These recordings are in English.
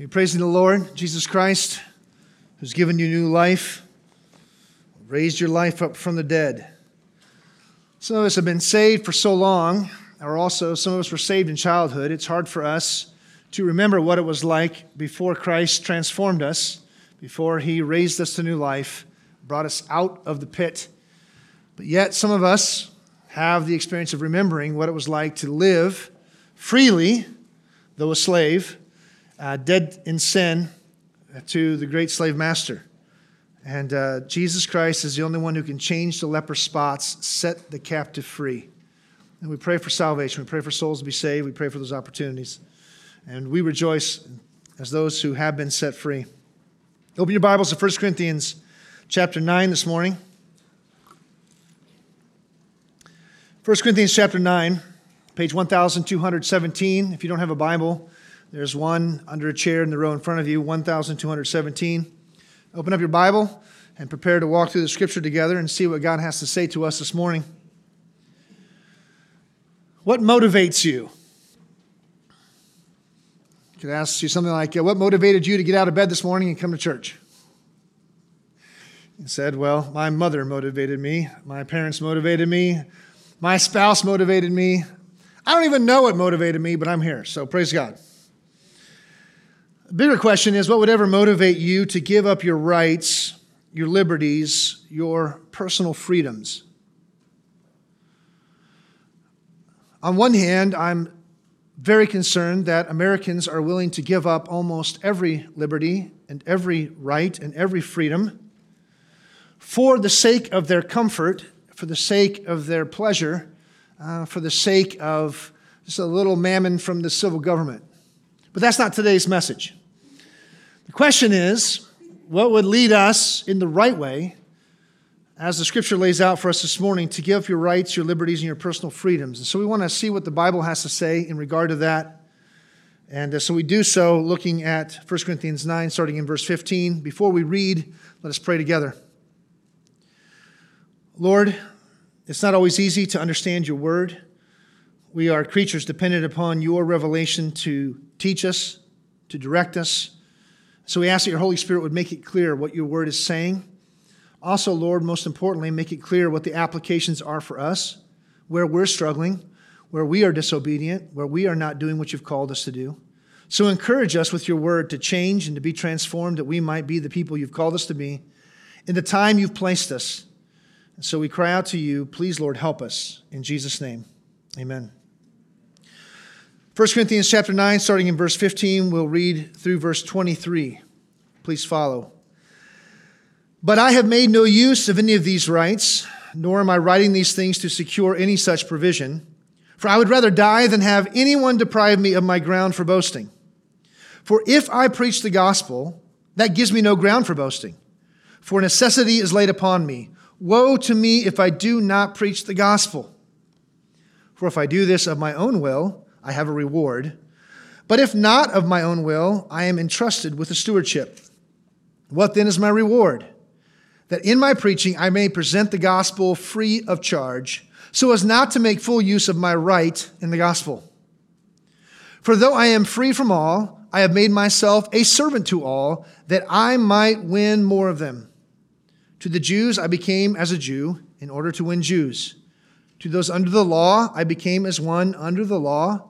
Are you praising the Lord, Jesus Christ, who's given you new life, raised your life up from the dead? Some of us have been saved for so long, or also some of us were saved in childhood. It's hard for us to remember what it was like before Christ transformed us, before he raised us to new life, brought us out of the pit. But yet, some of us have the experience of remembering what it was like to live freely, though a slave, uh, dead in sin, to the great slave master. And uh, Jesus Christ is the only one who can change the leper spots, set the captive free. And we pray for salvation. We pray for souls to be saved. We pray for those opportunities. And we rejoice as those who have been set free. Open your Bibles to 1 Corinthians chapter 9 this morning. 1 Corinthians chapter 9, page 1217. If you don't have a Bible, there's one under a chair in the row in front of you, 1217. Open up your Bible and prepare to walk through the scripture together and see what God has to say to us this morning. What motivates you? I could ask you something like, What motivated you to get out of bed this morning and come to church? He said, Well, my mother motivated me, my parents motivated me, my spouse motivated me. I don't even know what motivated me, but I'm here, so praise God. The bigger question is what would ever motivate you to give up your rights, your liberties, your personal freedoms? On one hand, I'm very concerned that Americans are willing to give up almost every liberty and every right and every freedom for the sake of their comfort, for the sake of their pleasure, uh, for the sake of just a little mammon from the civil government. But that's not today's message. The question is what would lead us in the right way as the scripture lays out for us this morning, to give your rights, your liberties, and your personal freedoms. And so we want to see what the Bible has to say in regard to that. And uh, so we do so looking at 1 Corinthians 9, starting in verse 15. Before we read, let us pray together. Lord, it's not always easy to understand your word. We are creatures dependent upon your revelation to teach us, to direct us. So we ask that your Holy Spirit would make it clear what your word is saying also, Lord, most importantly, make it clear what the applications are for us, where we're struggling, where we are disobedient, where we are not doing what you've called us to do. So encourage us with your word to change and to be transformed that we might be the people you've called us to be in the time you've placed us. And so we cry out to you, please, Lord, help us. In Jesus' name, amen. 1 Corinthians chapter 9, starting in verse 15, we'll read through verse 23. Please follow. But I have made no use of any of these rights, nor am I writing these things to secure any such provision. For I would rather die than have anyone deprive me of my ground for boasting. For if I preach the gospel, that gives me no ground for boasting. For necessity is laid upon me. Woe to me if I do not preach the gospel. For if I do this of my own will, I have a reward. But if not of my own will, I am entrusted with a stewardship. What then is my reward? that in my preaching I may present the gospel free of charge, so as not to make full use of my right in the gospel. For though I am free from all, I have made myself a servant to all, that I might win more of them. To the Jews I became as a Jew, in order to win Jews. To those under the law I became as one under the law,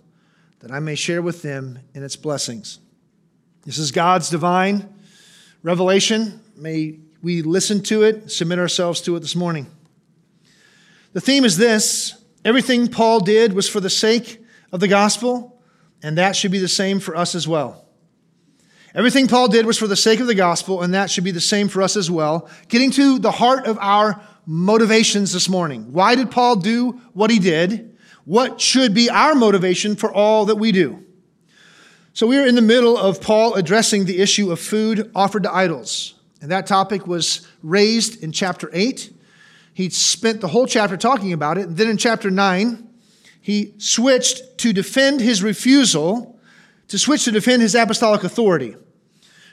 that I may share with them in its blessings. This is God's divine revelation May we listen to it, submit ourselves to it this morning. The theme is this everything Paul did was for the sake of the gospel, and that should be the same for us as well. Everything Paul did was for the sake of the gospel, and that should be the same for us as well. Getting to the heart of our motivations this morning. Why did Paul do what he did? What should be our motivation for all that we do? So we are in the middle of Paul addressing the issue of food offered to idols. And that topic was raised in chapter 8. He spent the whole chapter talking about it. And then in chapter 9, he switched to defend his refusal, to switch to defend his apostolic authority.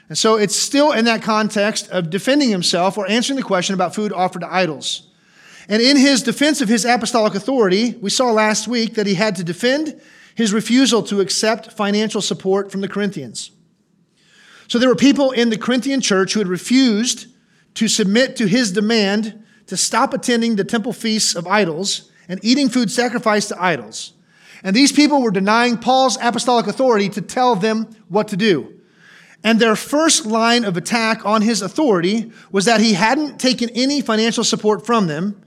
And so it's still in that context of defending himself or answering the question about food offered to idols. And in his defense of his apostolic authority, we saw last week that he had to defend his refusal to accept financial support from the Corinthians. So there were people in the Corinthian church who had refused to submit to his demand to stop attending the temple feasts of idols and eating food sacrificed to idols. And these people were denying Paul's apostolic authority to tell them what to do. And their first line of attack on his authority was that he hadn't taken any financial support from them,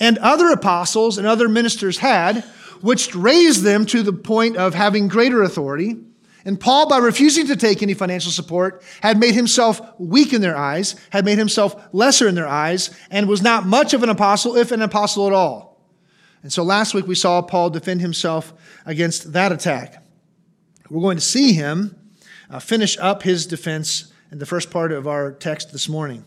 and other apostles and other ministers had, which raised them to the point of having greater authority. And Paul, by refusing to take any financial support, had made himself weak in their eyes, had made himself lesser in their eyes, and was not much of an apostle, if an apostle at all. And so last week we saw Paul defend himself against that attack. We're going to see him uh, finish up his defense in the first part of our text this morning.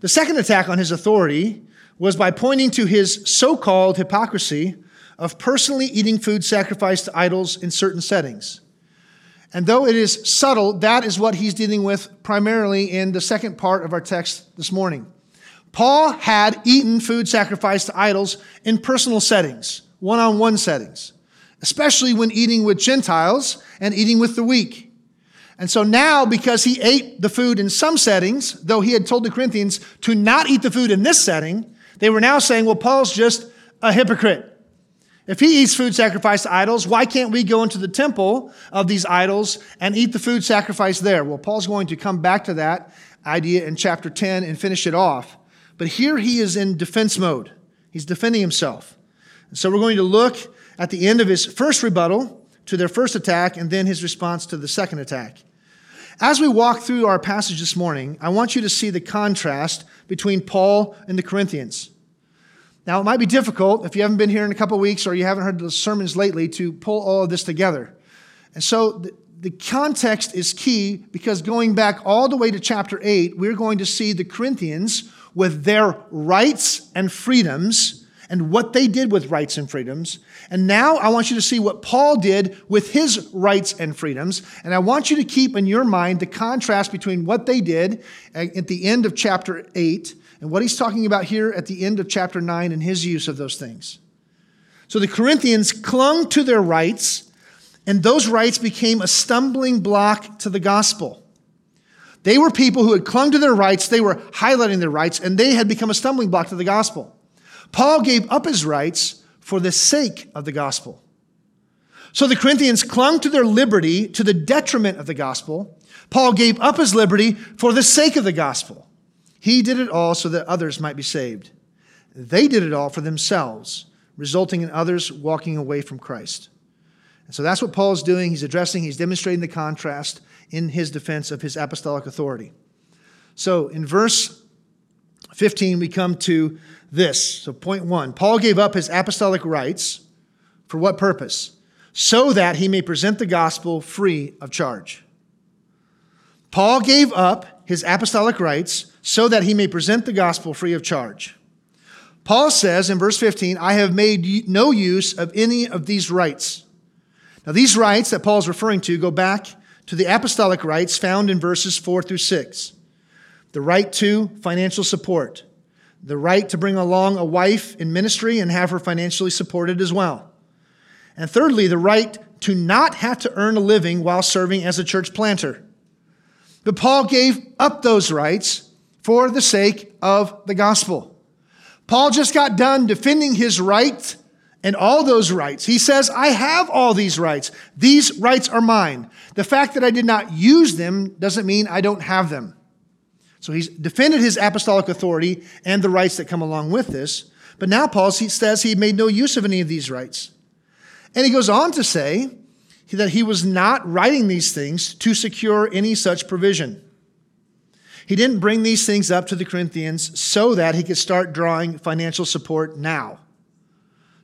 The second attack on his authority was by pointing to his so called hypocrisy of personally eating food sacrificed to idols in certain settings. And though it is subtle, that is what he's dealing with primarily in the second part of our text this morning. Paul had eaten food sacrificed to idols in personal settings, one on one settings, especially when eating with Gentiles and eating with the weak. And so now, because he ate the food in some settings, though he had told the Corinthians to not eat the food in this setting, they were now saying, well, Paul's just a hypocrite. If he eats food sacrificed to idols, why can't we go into the temple of these idols and eat the food sacrificed there? Well, Paul's going to come back to that idea in chapter 10 and finish it off. But here he is in defense mode. He's defending himself. so we're going to look at the end of his first rebuttal to their first attack and then his response to the second attack. As we walk through our passage this morning, I want you to see the contrast between Paul and the Corinthians. Now, it might be difficult if you haven't been here in a couple weeks or you haven't heard the sermons lately to pull all of this together. And so the, the context is key because going back all the way to chapter 8, we're going to see the Corinthians with their rights and freedoms and what they did with rights and freedoms. And now I want you to see what Paul did with his rights and freedoms. And I want you to keep in your mind the contrast between what they did at the end of chapter 8 and what he's talking about here at the end of chapter 9 and his use of those things. So the Corinthians clung to their rights, and those rights became a stumbling block to the gospel. They were people who had clung to their rights, they were highlighting their rights, and they had become a stumbling block to the gospel. Paul gave up his rights for the sake of the gospel. So the Corinthians clung to their liberty to the detriment of the gospel. Paul gave up his liberty for the sake of the gospel. He did it all so that others might be saved. They did it all for themselves, resulting in others walking away from Christ. And so that's what Paul is doing. He's addressing, he's demonstrating the contrast in his defense of his apostolic authority. So in verse 15, we come to this. So, point one Paul gave up his apostolic rights for what purpose? So that he may present the gospel free of charge. Paul gave up his apostolic rights so that he may present the gospel free of charge. Paul says in verse 15, I have made no use of any of these rights. Now, these rights that Paul is referring to go back to the apostolic rights found in verses 4 through 6 the right to financial support, the right to bring along a wife in ministry and have her financially supported as well. And thirdly, the right to not have to earn a living while serving as a church planter. But Paul gave up those rights for the sake of the gospel. Paul just got done defending his right and all those rights. He says, I have all these rights. These rights are mine. The fact that I did not use them doesn't mean I don't have them. So he's defended his apostolic authority and the rights that come along with this. But now Paul says he made no use of any of these rights. And he goes on to say that he was not writing these things to secure any such provision. He didn't bring these things up to the Corinthians so that he could start drawing financial support now.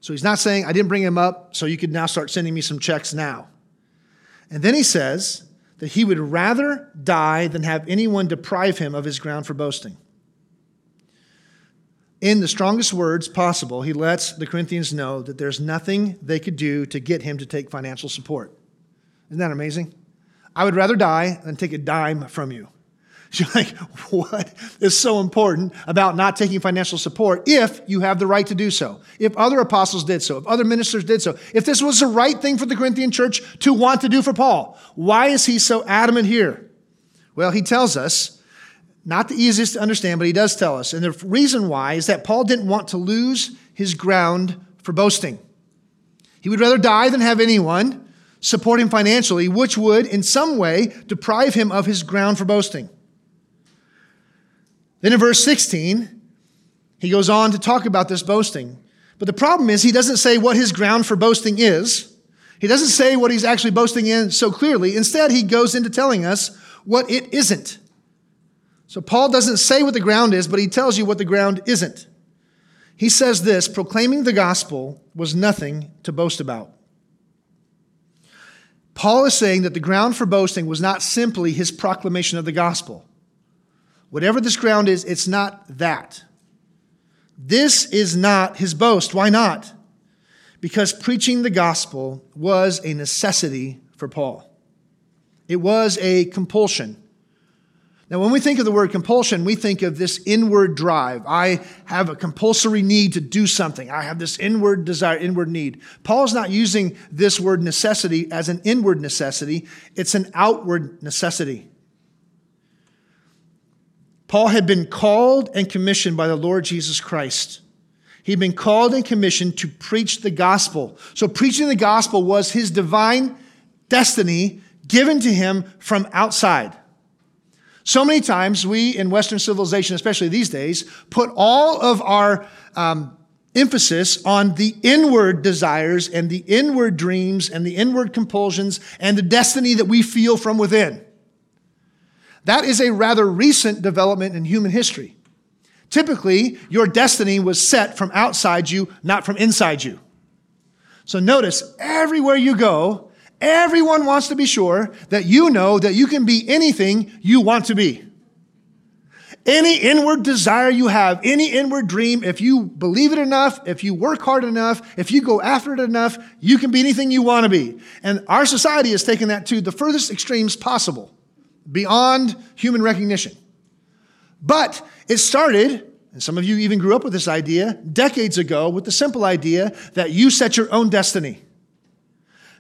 So he's not saying, I didn't bring him up so you could now start sending me some checks now. And then he says that he would rather die than have anyone deprive him of his ground for boasting. In the strongest words possible, he lets the Corinthians know that there's nothing they could do to get him to take financial support. Isn't that amazing? I would rather die than take a dime from you. You're like, what is so important about not taking financial support if you have the right to do so? If other apostles did so, if other ministers did so, if this was the right thing for the Corinthian church to want to do for Paul, why is he so adamant here? Well, he tells us, not the easiest to understand, but he does tell us. And the reason why is that Paul didn't want to lose his ground for boasting. He would rather die than have anyone support him financially, which would, in some way, deprive him of his ground for boasting. Then in verse 16, he goes on to talk about this boasting. But the problem is, he doesn't say what his ground for boasting is. He doesn't say what he's actually boasting in so clearly. Instead, he goes into telling us what it isn't. So Paul doesn't say what the ground is, but he tells you what the ground isn't. He says this proclaiming the gospel was nothing to boast about. Paul is saying that the ground for boasting was not simply his proclamation of the gospel. Whatever this ground is, it's not that. This is not his boast. Why not? Because preaching the gospel was a necessity for Paul. It was a compulsion. Now, when we think of the word compulsion, we think of this inward drive. I have a compulsory need to do something. I have this inward desire, inward need. Paul's not using this word necessity as an inward necessity, it's an outward necessity. Paul had been called and commissioned by the Lord Jesus Christ. He'd been called and commissioned to preach the gospel. So, preaching the gospel was his divine destiny given to him from outside. So many times, we in Western civilization, especially these days, put all of our um, emphasis on the inward desires and the inward dreams and the inward compulsions and the destiny that we feel from within. That is a rather recent development in human history. Typically, your destiny was set from outside you, not from inside you. So notice, everywhere you go, everyone wants to be sure that you know that you can be anything you want to be. Any inward desire you have, any inward dream, if you believe it enough, if you work hard enough, if you go after it enough, you can be anything you want to be. And our society has taken that to the furthest extremes possible beyond human recognition. But it started, and some of you even grew up with this idea decades ago, with the simple idea that you set your own destiny.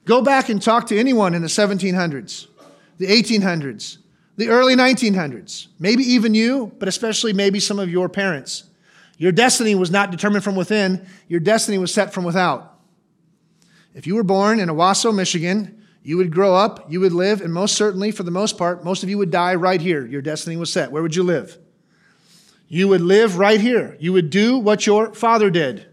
Go back and talk to anyone in the 1700s, the 1800s, the early 1900s, maybe even you, but especially maybe some of your parents. Your destiny was not determined from within, your destiny was set from without. If you were born in Owosso, Michigan, you would grow up, you would live, and most certainly, for the most part, most of you would die right here. Your destiny was set. Where would you live? You would live right here. You would do what your father did.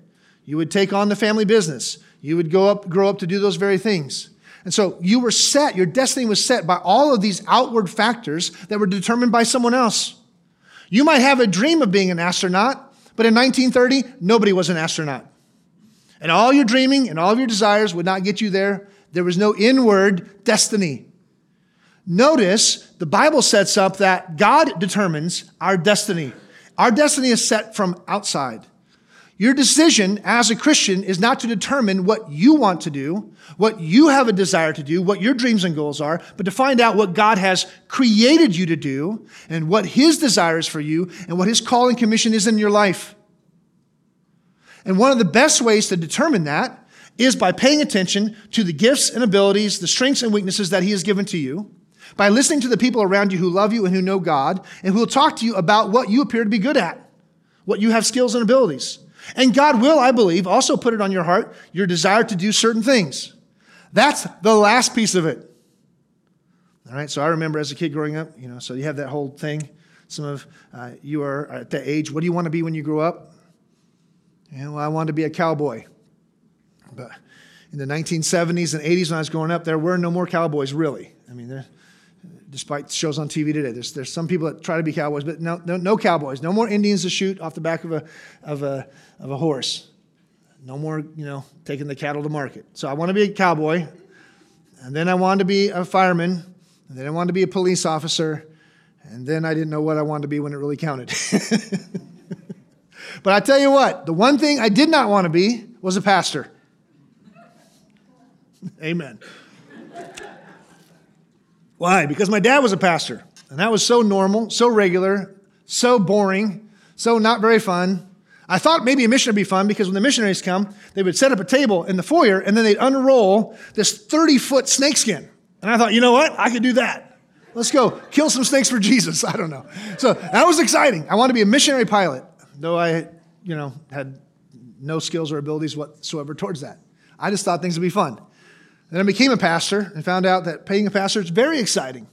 You would take on the family business. You would go up, grow up to do those very things. And so you were set, your destiny was set by all of these outward factors that were determined by someone else. You might have a dream of being an astronaut, but in 1930, nobody was an astronaut. And all your dreaming and all of your desires would not get you there. There was no inward destiny. Notice the Bible sets up that God determines our destiny. Our destiny is set from outside. Your decision as a Christian is not to determine what you want to do, what you have a desire to do, what your dreams and goals are, but to find out what God has created you to do and what His desires for you and what His calling commission is in your life. And one of the best ways to determine that is by paying attention to the gifts and abilities, the strengths and weaknesses that He has given to you, by listening to the people around you who love you and who know God, and who will talk to you about what you appear to be good at, what you have skills and abilities. And God will, I believe, also put it on your heart, your desire to do certain things. That's the last piece of it. All right, so I remember as a kid growing up, you know, so you have that whole thing. Some of uh, you are at that age. What do you want to be when you grow up? Yeah, well, I wanted to be a cowboy. But in the 1970s and 80s when I was growing up, there were no more cowboys, really. I mean, despite shows on TV today, there's, there's some people that try to be cowboys, but no, no, no cowboys. No more Indians to shoot off the back of a, of, a, of a horse. No more, you know, taking the cattle to market. So I want to be a cowboy. And then I wanted to be a fireman. And then I wanted to be a police officer. And then I didn't know what I wanted to be when it really counted. but I tell you what, the one thing I did not want to be was a pastor. Amen. Why? Because my dad was a pastor. And that was so normal, so regular, so boring, so not very fun. I thought maybe a mission would be fun because when the missionaries come, they would set up a table in the foyer and then they'd unroll this 30 foot snakeskin. And I thought, you know what? I could do that. Let's go kill some snakes for Jesus. I don't know. So that was exciting. I wanted to be a missionary pilot, though I, you know, had no skills or abilities whatsoever towards that. I just thought things would be fun. Then I became a pastor and found out that being a pastor is very exciting.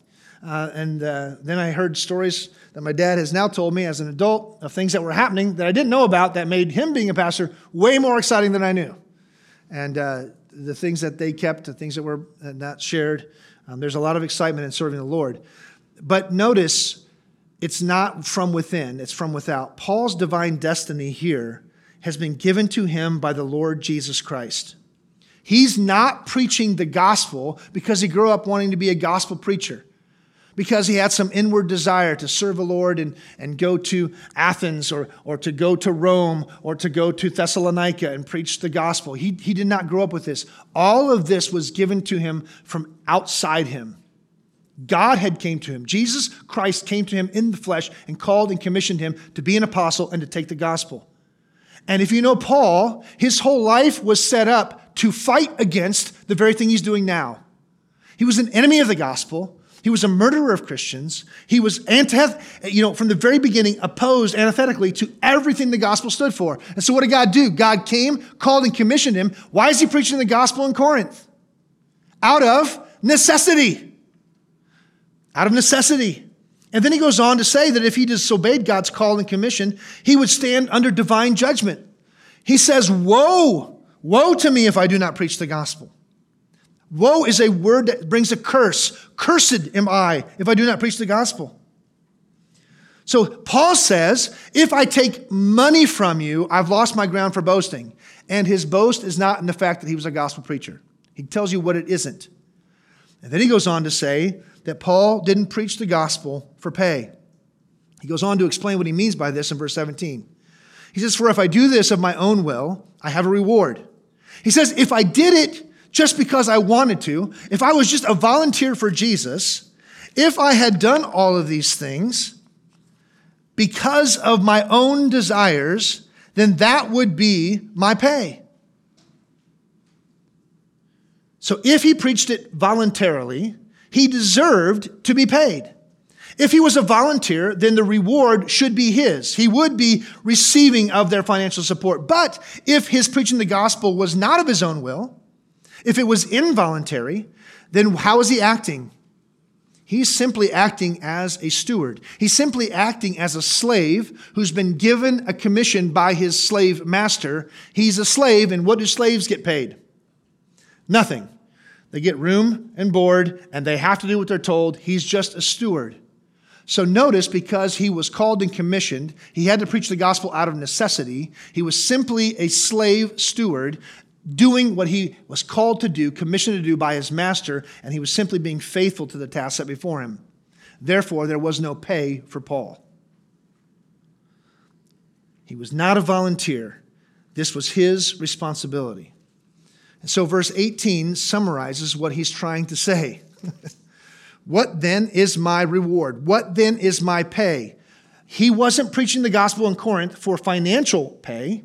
Uh, and uh, then I heard stories that my dad has now told me as an adult of things that were happening that I didn't know about that made him being a pastor way more exciting than I knew. And uh, the things that they kept, the things that were uh, not shared, um, there's a lot of excitement in serving the Lord. But notice, it's not from within, it's from without. Paul's divine destiny here has been given to him by the Lord Jesus Christ. He's not preaching the gospel because he grew up wanting to be a gospel preacher, because he had some inward desire to serve the Lord and, and go to Athens or, or to go to Rome or to go to Thessalonica and preach the gospel. He, he did not grow up with this. All of this was given to him from outside him. God had came to him. Jesus Christ came to him in the flesh and called and commissioned him to be an apostle and to take the gospel. And if you know Paul, his whole life was set up to fight against the very thing he's doing now. He was an enemy of the gospel. He was a murderer of Christians. He was antith- you know, from the very beginning, opposed antithetically to everything the gospel stood for. And so what did God do? God came, called, and commissioned him. Why is he preaching the gospel in Corinth? Out of necessity. Out of necessity. And then he goes on to say that if he disobeyed God's call and commission, he would stand under divine judgment. He says, Woe Woe to me if I do not preach the gospel. Woe is a word that brings a curse. Cursed am I if I do not preach the gospel. So Paul says, if I take money from you, I've lost my ground for boasting. And his boast is not in the fact that he was a gospel preacher. He tells you what it isn't. And then he goes on to say that Paul didn't preach the gospel for pay. He goes on to explain what he means by this in verse 17. He says, For if I do this of my own will, I have a reward. He says, if I did it just because I wanted to, if I was just a volunteer for Jesus, if I had done all of these things because of my own desires, then that would be my pay. So if he preached it voluntarily, he deserved to be paid. If he was a volunteer, then the reward should be his. He would be receiving of their financial support. But if his preaching the gospel was not of his own will, if it was involuntary, then how is he acting? He's simply acting as a steward. He's simply acting as a slave who's been given a commission by his slave master. He's a slave, and what do slaves get paid? Nothing. They get room and board, and they have to do what they're told. He's just a steward. So notice, because he was called and commissioned, he had to preach the gospel out of necessity. He was simply a slave steward doing what he was called to do, commissioned to do by his master, and he was simply being faithful to the task set before him. Therefore, there was no pay for Paul. He was not a volunteer. This was his responsibility. And so, verse 18 summarizes what he's trying to say. What then is my reward? What then is my pay? He wasn't preaching the gospel in Corinth for financial pay.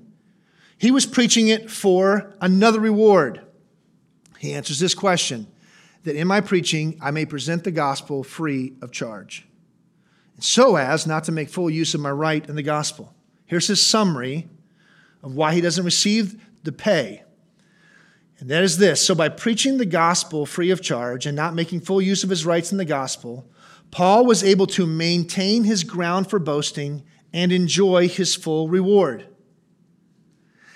He was preaching it for another reward. He answers this question that in my preaching I may present the gospel free of charge, so as not to make full use of my right in the gospel. Here's his summary of why he doesn't receive the pay. And that is this so, by preaching the gospel free of charge and not making full use of his rights in the gospel, Paul was able to maintain his ground for boasting and enjoy his full reward.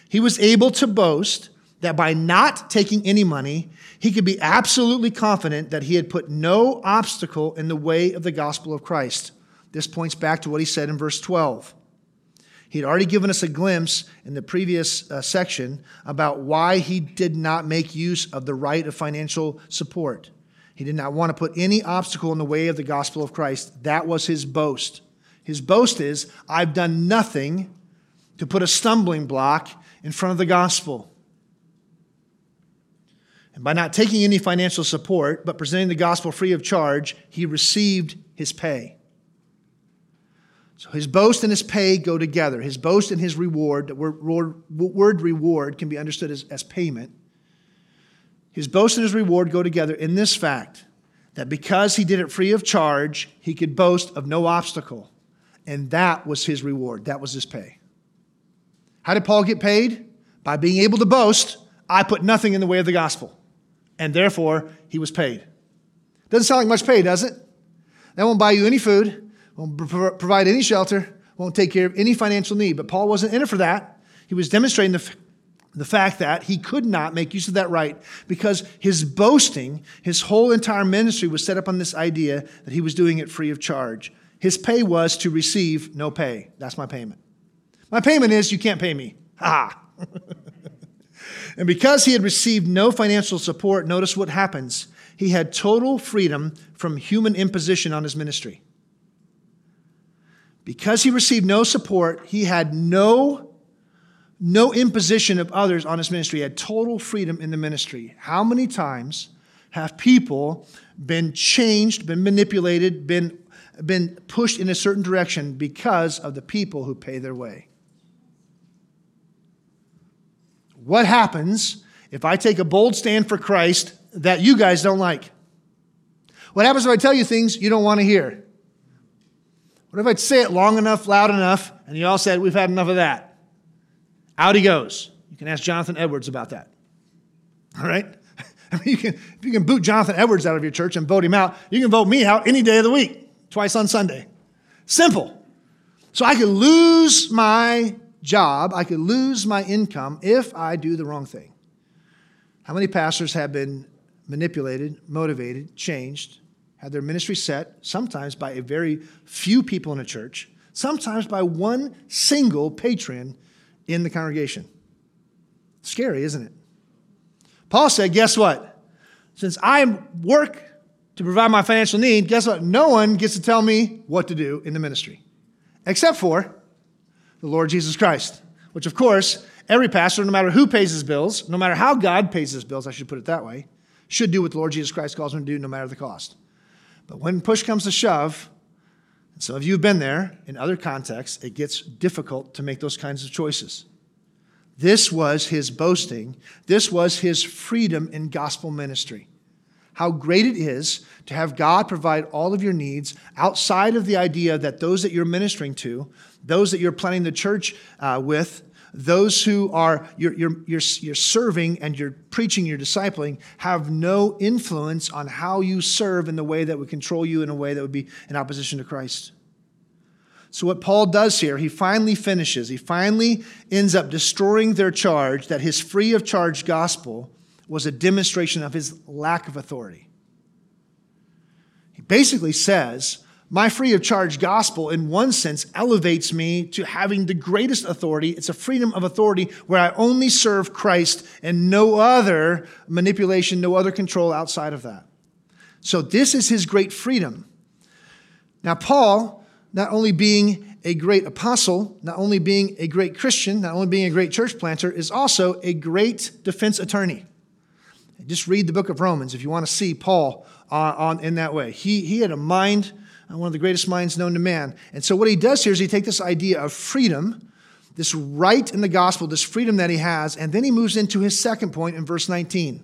He was able to boast that by not taking any money, he could be absolutely confident that he had put no obstacle in the way of the gospel of Christ. This points back to what he said in verse 12. He had already given us a glimpse in the previous uh, section about why he did not make use of the right of financial support. He did not want to put any obstacle in the way of the gospel of Christ. That was his boast. His boast is, I've done nothing to put a stumbling block in front of the gospel. And by not taking any financial support, but presenting the gospel free of charge, he received his pay. So his boast and his pay go together. His boast and his reward, the word, reward can be understood as, as payment. His boast and his reward go together in this fact that because he did it free of charge, he could boast of no obstacle. And that was his reward. That was his pay. How did Paul get paid? By being able to boast, I put nothing in the way of the gospel. And therefore, he was paid. Doesn't sound like much pay, does it? That won't buy you any food, won't provide any shelter, won't take care of any financial need. But Paul wasn't in it for that. He was demonstrating the, the fact that he could not make use of that right because his boasting, his whole entire ministry was set up on this idea that he was doing it free of charge. His pay was to receive no pay. That's my payment. My payment is you can't pay me. Ha! and because he had received no financial support, notice what happens. He had total freedom from human imposition on his ministry. Because he received no support, he had no, no imposition of others on his ministry. He had total freedom in the ministry. How many times have people been changed, been manipulated, been, been pushed in a certain direction because of the people who pay their way? What happens if I take a bold stand for Christ that you guys don't like? What happens if I tell you things you don't want to hear? What if I'd say it long enough, loud enough, and you all said, We've had enough of that? Out he goes. You can ask Jonathan Edwards about that. All right? I mean, you can, if you can boot Jonathan Edwards out of your church and vote him out, you can vote me out any day of the week, twice on Sunday. Simple. So I could lose my job, I could lose my income if I do the wrong thing. How many pastors have been manipulated, motivated, changed, had their ministry set, sometimes by a very few people in a church, sometimes by one single patron in the congregation? Scary, isn't it? Paul said, Guess what? Since I work to provide my financial need, guess what? No one gets to tell me what to do in the ministry, except for the Lord Jesus Christ, which, of course, every pastor, no matter who pays his bills, no matter how God pays his bills, I should put it that way, should do what the Lord Jesus Christ calls him to do, no matter the cost. But when push comes to shove, and some of you have been there in other contexts, it gets difficult to make those kinds of choices. This was his boasting. This was his freedom in gospel ministry. How great it is to have God provide all of your needs outside of the idea that those that you're ministering to those that you're planning the church uh, with, those who are you're, you're, you're, you're serving and you're preaching, you're discipling, have no influence on how you serve in the way that would control you in a way that would be in opposition to Christ. So, what Paul does here, he finally finishes, he finally ends up destroying their charge that his free of charge gospel was a demonstration of his lack of authority. He basically says, my free of charge gospel, in one sense, elevates me to having the greatest authority. It's a freedom of authority where I only serve Christ and no other manipulation, no other control outside of that. So, this is his great freedom. Now, Paul, not only being a great apostle, not only being a great Christian, not only being a great church planter, is also a great defense attorney. Just read the book of Romans if you want to see Paul uh, on, in that way. He, he had a mind one of the greatest minds known to man. And so, what he does here is he takes this idea of freedom, this right in the gospel, this freedom that he has, and then he moves into his second point in verse 19.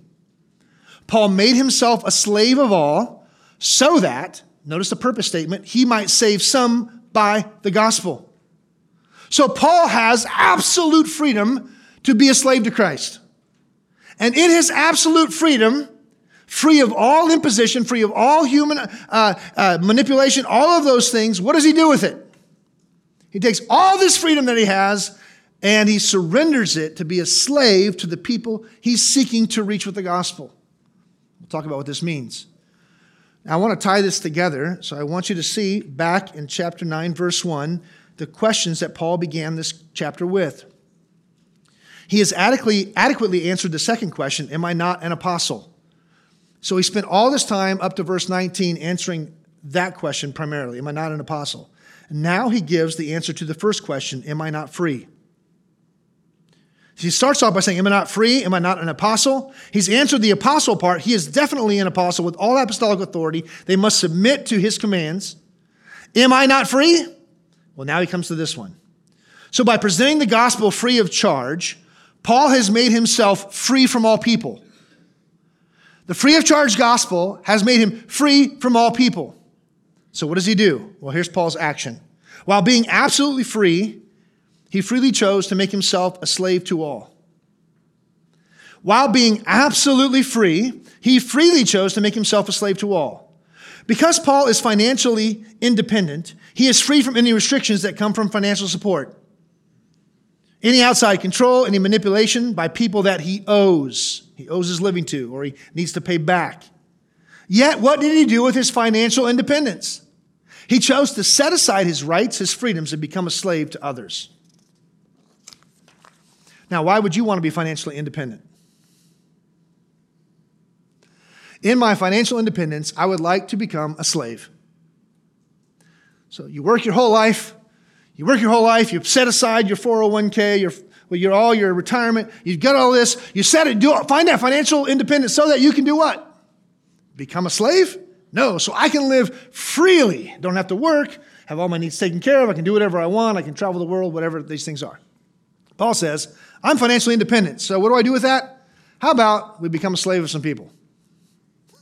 Paul made himself a slave of all so that, notice the purpose statement, he might save some by the gospel. So, Paul has absolute freedom to be a slave to Christ. And in his absolute freedom, free of all imposition, free of all human uh, uh, manipulation, all of those things, what does he do with it? He takes all this freedom that he has and he surrenders it to be a slave to the people he's seeking to reach with the gospel. We'll talk about what this means. Now, I want to tie this together, so I want you to see back in chapter 9, verse 1, the questions that Paul began this chapter with. He has adequately, adequately answered the second question Am I not an apostle? So he spent all this time up to verse 19 answering that question primarily Am I not an apostle? Now he gives the answer to the first question Am I not free? He starts off by saying, Am I not free? Am I not an apostle? He's answered the apostle part. He is definitely an apostle with all apostolic authority. They must submit to his commands. Am I not free? Well, now he comes to this one. So, by presenting the gospel free of charge, Paul has made himself free from all people. The free of charge gospel has made him free from all people. So, what does he do? Well, here's Paul's action. While being absolutely free, he freely chose to make himself a slave to all. While being absolutely free, he freely chose to make himself a slave to all. Because Paul is financially independent, he is free from any restrictions that come from financial support. Any outside control, any manipulation by people that he owes, he owes his living to, or he needs to pay back. Yet, what did he do with his financial independence? He chose to set aside his rights, his freedoms, and become a slave to others. Now, why would you want to be financially independent? In my financial independence, I would like to become a slave. So you work your whole life, you work your whole life, you set aside your 401k, your, well, your all your retirement, you've got all this, you set it, do find that financial independence so that you can do what? Become a slave? No, so I can live freely. Don't have to work, have all my needs taken care of, I can do whatever I want, I can travel the world, whatever these things are. Paul says, I'm financially independent. So what do I do with that? How about we become a slave of some people?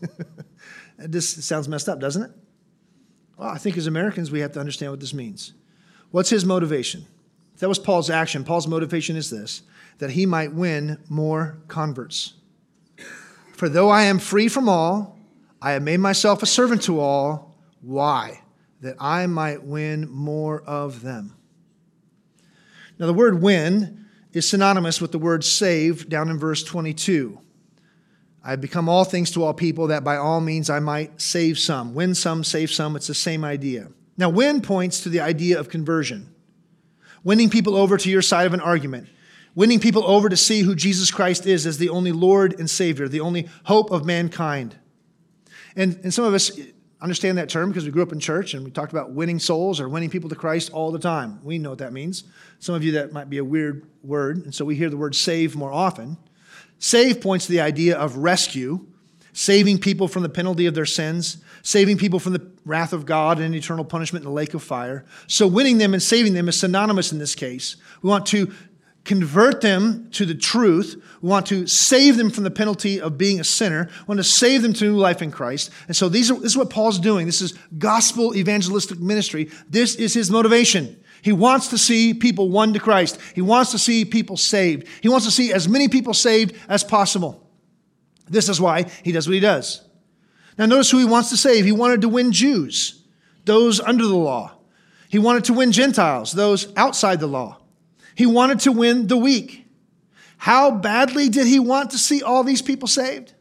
this sounds messed up, doesn't it? Well, I think as Americans, we have to understand what this means. What's his motivation? That was Paul's action. Paul's motivation is this that he might win more converts. For though I am free from all, I have made myself a servant to all. Why? That I might win more of them. Now, the word win is synonymous with the word save down in verse 22. I have become all things to all people that by all means I might save some. Win some, save some. It's the same idea. Now, win points to the idea of conversion, winning people over to your side of an argument, winning people over to see who Jesus Christ is as the only Lord and Savior, the only hope of mankind. And, and some of us understand that term because we grew up in church and we talked about winning souls or winning people to Christ all the time. We know what that means. Some of you, that might be a weird word, and so we hear the word save more often. Save points to the idea of rescue, saving people from the penalty of their sins, saving people from the wrath of God and eternal punishment in the lake of fire. So winning them and saving them is synonymous in this case. We want to convert them to the truth. We want to save them from the penalty of being a sinner. We want to save them to new life in Christ. And so these are, this is what Paul's doing. This is gospel evangelistic ministry. This is his motivation. He wants to see people won to Christ. He wants to see people saved. He wants to see as many people saved as possible. This is why he does what he does. Now, notice who he wants to save. He wanted to win Jews, those under the law. He wanted to win Gentiles, those outside the law. He wanted to win the weak. How badly did he want to see all these people saved?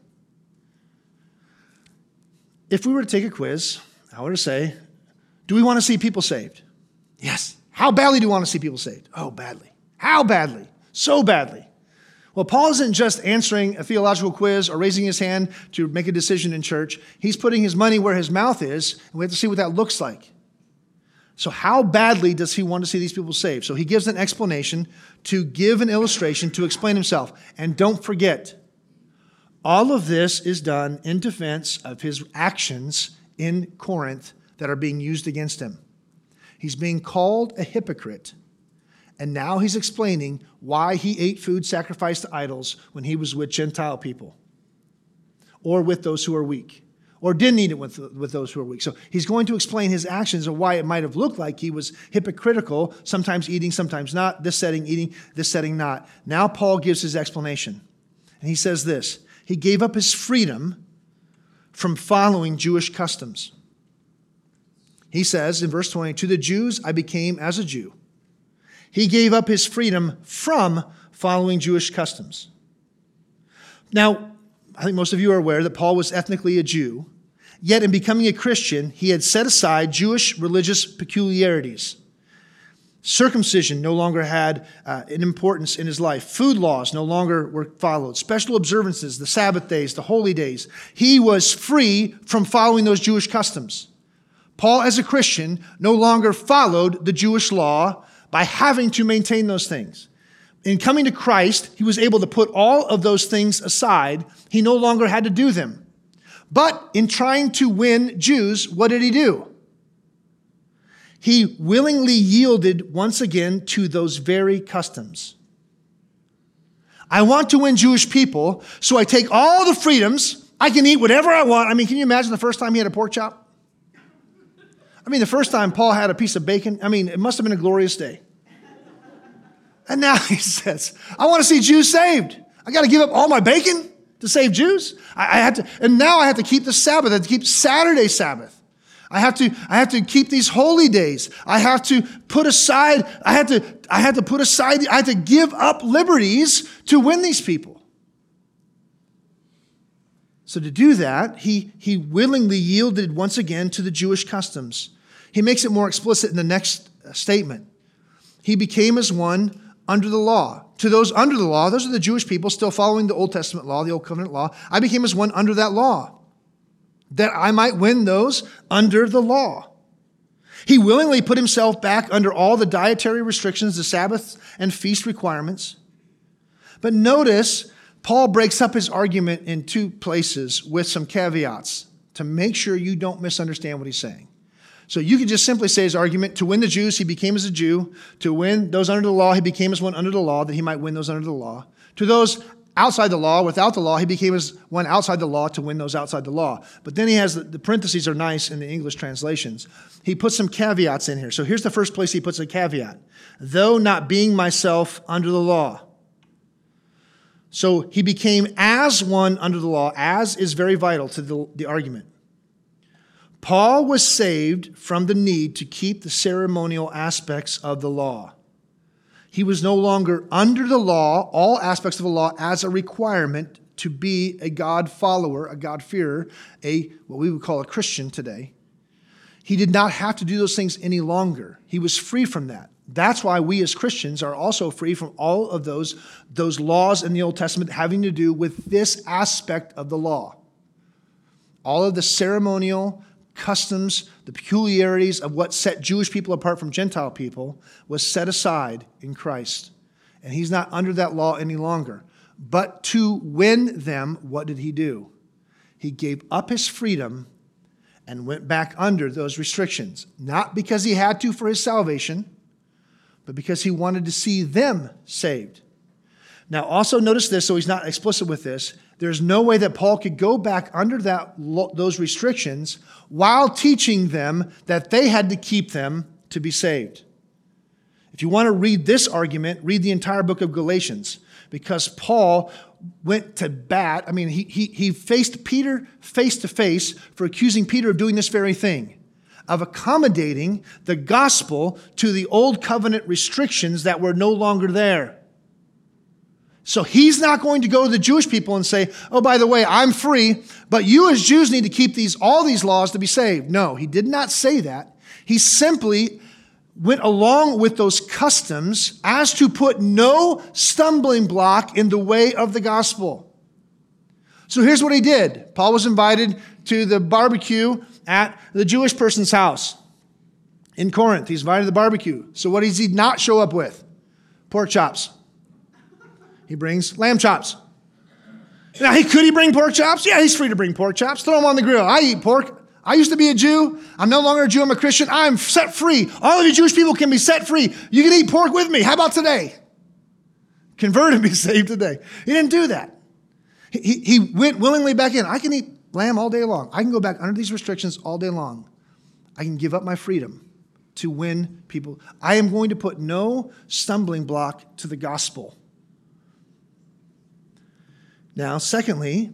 If we were to take a quiz, I to say, do we want to see people saved? Yes. How badly do we want to see people saved? Oh, badly. How badly? So badly. Well, Paul isn't just answering a theological quiz or raising his hand to make a decision in church. He's putting his money where his mouth is, and we have to see what that looks like. So, how badly does he want to see these people saved? So, he gives an explanation to give an illustration to explain himself. And don't forget, all of this is done in defense of his actions in Corinth that are being used against him. He's being called a hypocrite and now he's explaining why he ate food sacrificed to idols when he was with Gentile people or with those who are weak or didn't eat it with, with those who are weak. So he's going to explain his actions and why it might have looked like he was hypocritical, sometimes eating, sometimes not, this setting eating, this setting not. Now Paul gives his explanation. And he says this He gave up his freedom from following Jewish customs. He says in verse 20, To the Jews I became as a Jew he gave up his freedom from following Jewish customs. Now, I think most of you are aware that Paul was ethnically a Jew, yet in becoming a Christian, he had set aside Jewish religious peculiarities. Circumcision no longer had uh, an importance in his life. Food laws no longer were followed. Special observances, the Sabbath days, the holy days. He was free from following those Jewish customs. Paul, as a Christian, no longer followed the Jewish law by having to maintain those things. In coming to Christ, he was able to put all of those things aside. He no longer had to do them. But in trying to win Jews, what did he do? He willingly yielded once again to those very customs. I want to win Jewish people, so I take all the freedoms. I can eat whatever I want. I mean, can you imagine the first time he had a pork chop? I mean, the first time Paul had a piece of bacon, I mean, it must have been a glorious day. And now he says, I want to see Jews saved. I got to give up all my bacon to save Jews. I, I had to, and now I have to keep the Sabbath. I have to keep Saturday Sabbath. I have to, I have to keep these holy days. I have to put aside, I had to, I had to put aside, I had to give up liberties to win these people. So to do that, he, he willingly yielded once again to the Jewish customs. He makes it more explicit in the next uh, statement. He became as one under the law. To those under the law, those are the Jewish people still following the Old Testament law, the Old Covenant law. I became as one under that law, that I might win those under the law. He willingly put himself back under all the dietary restrictions, the Sabbath and feast requirements. But notice, Paul breaks up his argument in two places with some caveats to make sure you don't misunderstand what he's saying. So you could just simply say his argument to win the Jews, he became as a Jew. To win those under the law, he became as one under the law, that he might win those under the law. To those outside the law, without the law, he became as one outside the law to win those outside the law. But then he has the, the parentheses are nice in the English translations. He puts some caveats in here. So here's the first place he puts a caveat though not being myself under the law. So he became as one under the law, as is very vital to the, the argument. Paul was saved from the need to keep the ceremonial aspects of the law. He was no longer under the law, all aspects of the law, as a requirement to be a God follower, a God-fearer, a what we would call a Christian today. He did not have to do those things any longer. He was free from that. That's why we as Christians are also free from all of those, those laws in the Old Testament having to do with this aspect of the law. All of the ceremonial customs, the peculiarities of what set Jewish people apart from Gentile people was set aside in Christ. And he's not under that law any longer. But to win them, what did he do? He gave up his freedom and went back under those restrictions. Not because he had to for his salvation, but because he wanted to see them saved. Now, also notice this, so he's not explicit with this. There's no way that Paul could go back under that, those restrictions while teaching them that they had to keep them to be saved. If you want to read this argument, read the entire book of Galatians because Paul went to bat. I mean, he, he, he faced Peter face to face for accusing Peter of doing this very thing, of accommodating the gospel to the old covenant restrictions that were no longer there. So he's not going to go to the Jewish people and say, "Oh, by the way, I'm free, but you as Jews need to keep these all these laws to be saved." No, he did not say that. He simply went along with those customs as to put no stumbling block in the way of the gospel. So here's what he did. Paul was invited to the barbecue at the Jewish person's house in Corinth. He's invited to the barbecue. So what does he not show up with? Pork chops. He brings lamb chops. Now, he, could he bring pork chops? Yeah, he's free to bring pork chops. Throw them on the grill. I eat pork. I used to be a Jew. I'm no longer a Jew. I'm a Christian. I'm set free. All of you Jewish people can be set free. You can eat pork with me. How about today? Convert and be saved today. He didn't do that. He, he went willingly back in. I can eat lamb all day long. I can go back under these restrictions all day long. I can give up my freedom to win people. I am going to put no stumbling block to the gospel. Now, secondly,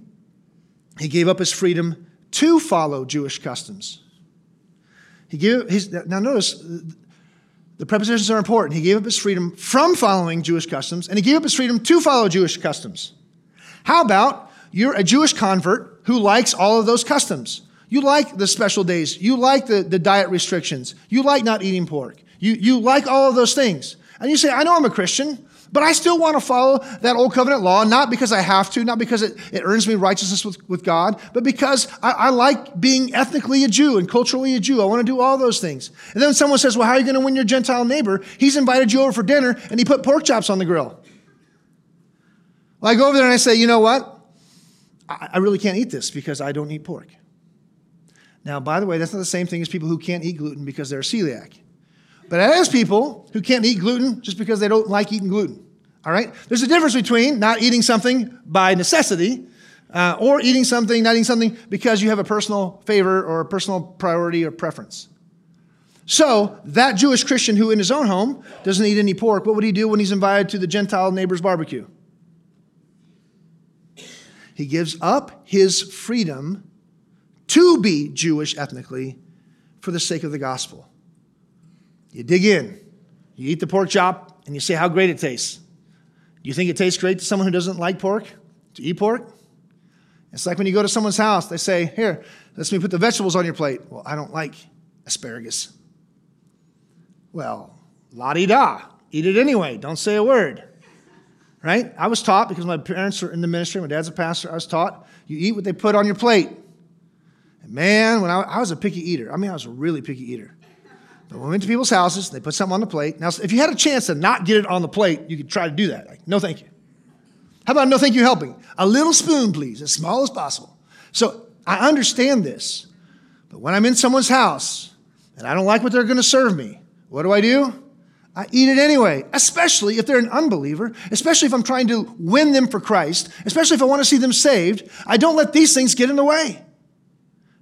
he gave up his freedom to follow Jewish customs. He gave his, now notice the prepositions are important. He gave up his freedom from following Jewish customs, and he gave up his freedom to follow Jewish customs. How about you're a Jewish convert who likes all of those customs? You like the special days. You like the, the diet restrictions. You like not eating pork. You, you like all of those things. And you say, I know I'm a Christian, but I still want to follow that old covenant law, not because I have to, not because it, it earns me righteousness with, with God, but because I, I like being ethnically a Jew and culturally a Jew. I want to do all those things. And then someone says, Well, how are you going to win your Gentile neighbor? He's invited you over for dinner and he put pork chops on the grill. Well, I go over there and I say, You know what? I, I really can't eat this because I don't eat pork. Now, by the way, that's not the same thing as people who can't eat gluten because they're celiac. But as people who can't eat gluten just because they don't like eating gluten. All right? There's a difference between not eating something by necessity uh, or eating something, not eating something because you have a personal favor or a personal priority or preference. So, that Jewish Christian who in his own home doesn't eat any pork, what would he do when he's invited to the Gentile neighbor's barbecue? He gives up his freedom to be Jewish ethnically for the sake of the gospel. You dig in, you eat the pork chop, and you say how great it tastes. Do you think it tastes great to someone who doesn't like pork to eat pork? It's like when you go to someone's house, they say, Here, let me put the vegetables on your plate. Well, I don't like asparagus. Well, la di da. Eat it anyway. Don't say a word. Right? I was taught because my parents were in the ministry, my dad's a pastor, I was taught you eat what they put on your plate. And man, when I, I was a picky eater, I mean, I was a really picky eater. We went to people's houses, they put something on the plate. Now, if you had a chance to not get it on the plate, you could try to do that. Like, no, thank you. How about no, thank you helping? A little spoon, please, as small as possible. So I understand this. But when I'm in someone's house and I don't like what they're going to serve me, what do I do? I eat it anyway, especially if they're an unbeliever, especially if I'm trying to win them for Christ, especially if I want to see them saved. I don't let these things get in the way.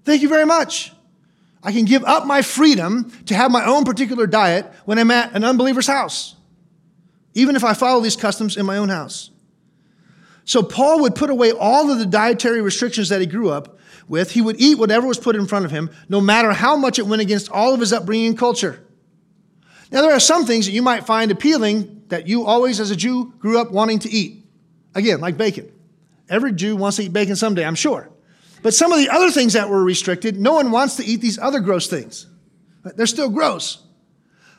Thank you very much. I can give up my freedom to have my own particular diet when I'm at an unbeliever's house, even if I follow these customs in my own house. So Paul would put away all of the dietary restrictions that he grew up with. He would eat whatever was put in front of him, no matter how much it went against all of his upbringing and culture. Now, there are some things that you might find appealing that you always, as a Jew, grew up wanting to eat. Again, like bacon. Every Jew wants to eat bacon someday, I'm sure. But some of the other things that were restricted, no one wants to eat these other gross things. They're still gross.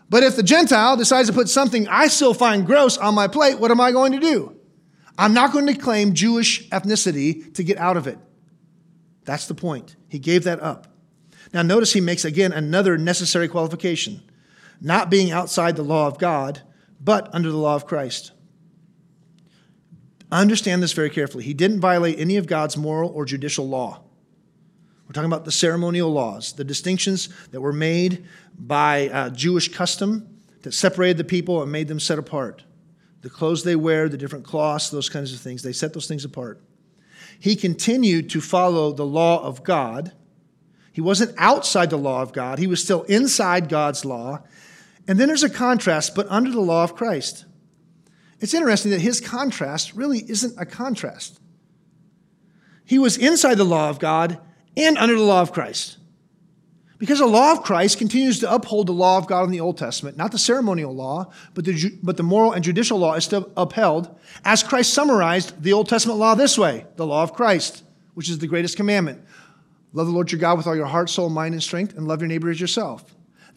But if the Gentile decides to put something I still find gross on my plate, what am I going to do? I'm not going to claim Jewish ethnicity to get out of it. That's the point. He gave that up. Now, notice he makes again another necessary qualification not being outside the law of God, but under the law of Christ. Understand this very carefully. He didn't violate any of God's moral or judicial law. We're talking about the ceremonial laws, the distinctions that were made by uh, Jewish custom that separated the people and made them set apart. The clothes they wear, the different cloths, those kinds of things, they set those things apart. He continued to follow the law of God. He wasn't outside the law of God, he was still inside God's law. And then there's a contrast, but under the law of Christ. It's interesting that his contrast really isn't a contrast. He was inside the law of God and under the law of Christ. Because the law of Christ continues to uphold the law of God in the Old Testament, not the ceremonial law, but the, but the moral and judicial law is still upheld, as Christ summarized the Old Testament law this way the law of Christ, which is the greatest commandment. Love the Lord your God with all your heart, soul, mind, and strength, and love your neighbor as yourself.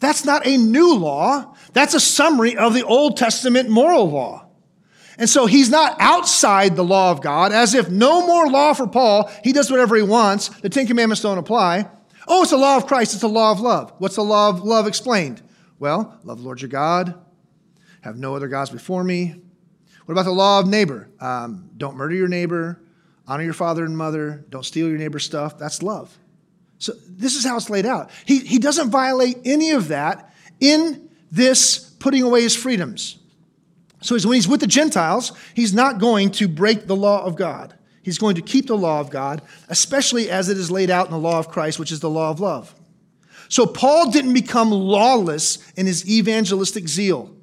That's not a new law, that's a summary of the Old Testament moral law. And so he's not outside the law of God, as if no more law for Paul. He does whatever he wants. The Ten Commandments don't apply. Oh, it's the law of Christ. It's the law of love. What's the law of love explained? Well, love the Lord your God. Have no other gods before me. What about the law of neighbor? Um, don't murder your neighbor. Honor your father and mother. Don't steal your neighbor's stuff. That's love. So this is how it's laid out. He, he doesn't violate any of that in this putting away his freedoms. So when he's with the Gentiles, he's not going to break the law of God. He's going to keep the law of God, especially as it is laid out in the law of Christ, which is the law of love. So Paul didn't become lawless in his evangelistic zeal.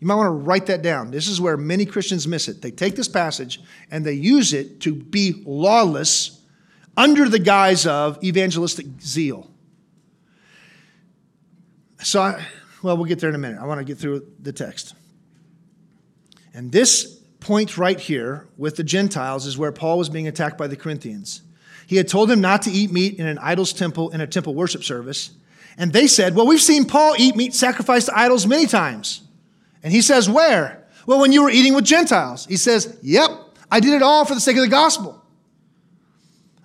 You might want to write that down. This is where many Christians miss it. They take this passage and they use it to be lawless under the guise of evangelistic zeal. So, I, well, we'll get there in a minute. I want to get through the text. And this point right here with the Gentiles is where Paul was being attacked by the Corinthians. He had told them not to eat meat in an idol's temple in a temple worship service, And they said, Well, we've seen Paul eat meat sacrificed to idols many times. And he says, Where? Well, when you were eating with Gentiles. He says, Yep, I did it all for the sake of the gospel.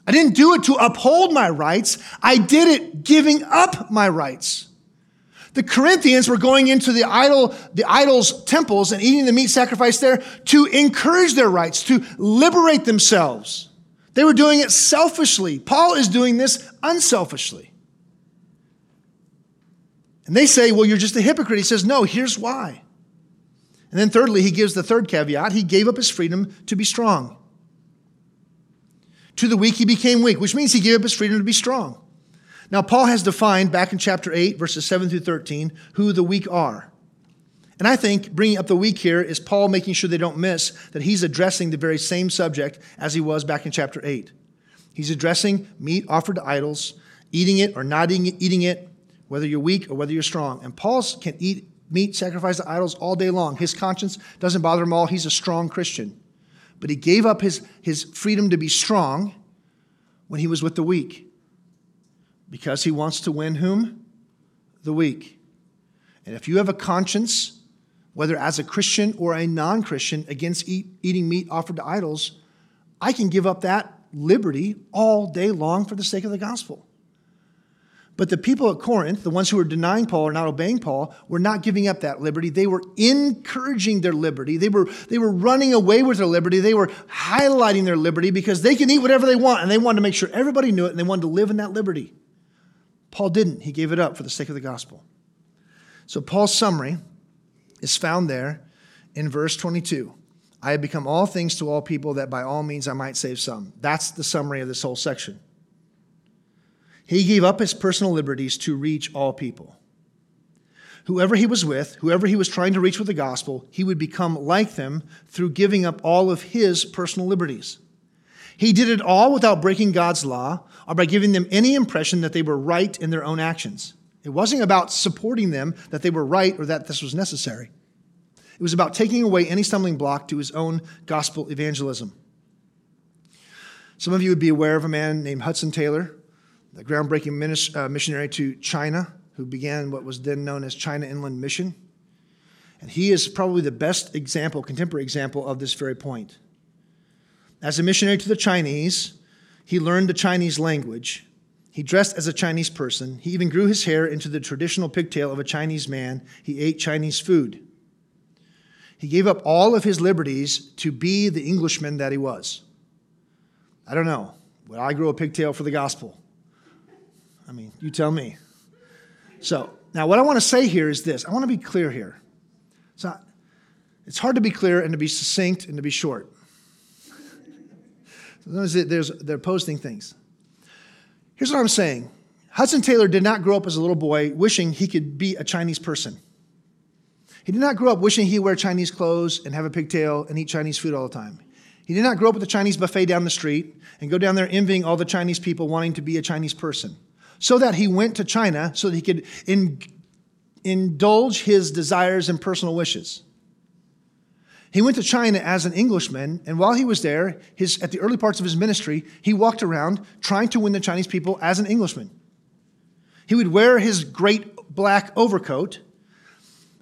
I didn't do it to uphold my rights, I did it giving up my rights. The Corinthians were going into the idol, the idols' temples and eating the meat sacrificed there to encourage their rights, to liberate themselves. They were doing it selfishly. Paul is doing this unselfishly. And they say, well, you're just a hypocrite. He says, no, here's why. And then, thirdly, he gives the third caveat he gave up his freedom to be strong. To the weak, he became weak, which means he gave up his freedom to be strong. Now, Paul has defined back in chapter 8, verses 7 through 13, who the weak are. And I think bringing up the weak here is Paul making sure they don't miss that he's addressing the very same subject as he was back in chapter 8. He's addressing meat offered to idols, eating it or not eating it, whether you're weak or whether you're strong. And Paul can eat meat sacrificed to idols all day long. His conscience doesn't bother him all. He's a strong Christian. But he gave up his, his freedom to be strong when he was with the weak because he wants to win whom? The weak. And if you have a conscience, whether as a Christian or a non Christian, against eat, eating meat offered to idols, I can give up that liberty all day long for the sake of the gospel. But the people at Corinth, the ones who were denying Paul or not obeying Paul, were not giving up that liberty. They were encouraging their liberty. They were, they were running away with their liberty. They were highlighting their liberty because they can eat whatever they want, and they wanted to make sure everybody knew it, and they wanted to live in that liberty. Paul didn't. He gave it up for the sake of the gospel. So Paul's summary is found there in verse 22. I have become all things to all people that by all means I might save some. That's the summary of this whole section. He gave up his personal liberties to reach all people. Whoever he was with, whoever he was trying to reach with the gospel, he would become like them through giving up all of his personal liberties. He did it all without breaking God's law or by giving them any impression that they were right in their own actions. It wasn't about supporting them that they were right or that this was necessary. It was about taking away any stumbling block to his own gospel evangelism. Some of you would be aware of a man named Hudson Taylor, the groundbreaking uh, missionary to China, who began what was then known as China Inland Mission. And he is probably the best example, contemporary example of this very point. As a missionary to the Chinese, he learned the Chinese language. He dressed as a Chinese person. He even grew his hair into the traditional pigtail of a Chinese man. He ate Chinese food. He gave up all of his liberties to be the Englishman that he was. I don't know. Would I grow a pigtail for the gospel? I mean, you tell me. So, now what I want to say here is this I want to be clear here. So, it's hard to be clear and to be succinct and to be short. There's, they're posting things. Here's what I'm saying Hudson Taylor did not grow up as a little boy wishing he could be a Chinese person. He did not grow up wishing he'd wear Chinese clothes and have a pigtail and eat Chinese food all the time. He did not grow up with a Chinese buffet down the street and go down there envying all the Chinese people wanting to be a Chinese person. So that he went to China so that he could in, indulge his desires and personal wishes. He went to China as an Englishman, and while he was there, his, at the early parts of his ministry, he walked around trying to win the Chinese people as an Englishman. He would wear his great black overcoat,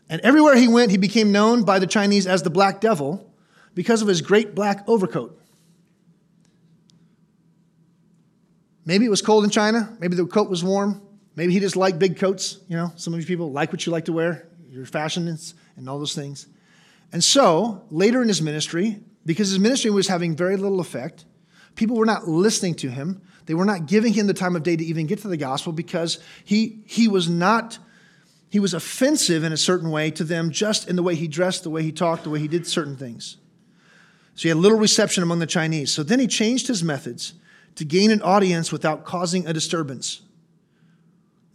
and everywhere he went, he became known by the Chinese as the Black Devil because of his great black overcoat. Maybe it was cold in China, maybe the coat was warm, maybe he just liked big coats. You know, some of you people like what you like to wear, your fashion and all those things. And so, later in his ministry, because his ministry was having very little effect, people were not listening to him. They were not giving him the time of day to even get to the gospel because he, he was not, he was offensive in a certain way to them just in the way he dressed, the way he talked, the way he did certain things. So he had little reception among the Chinese. So then he changed his methods to gain an audience without causing a disturbance.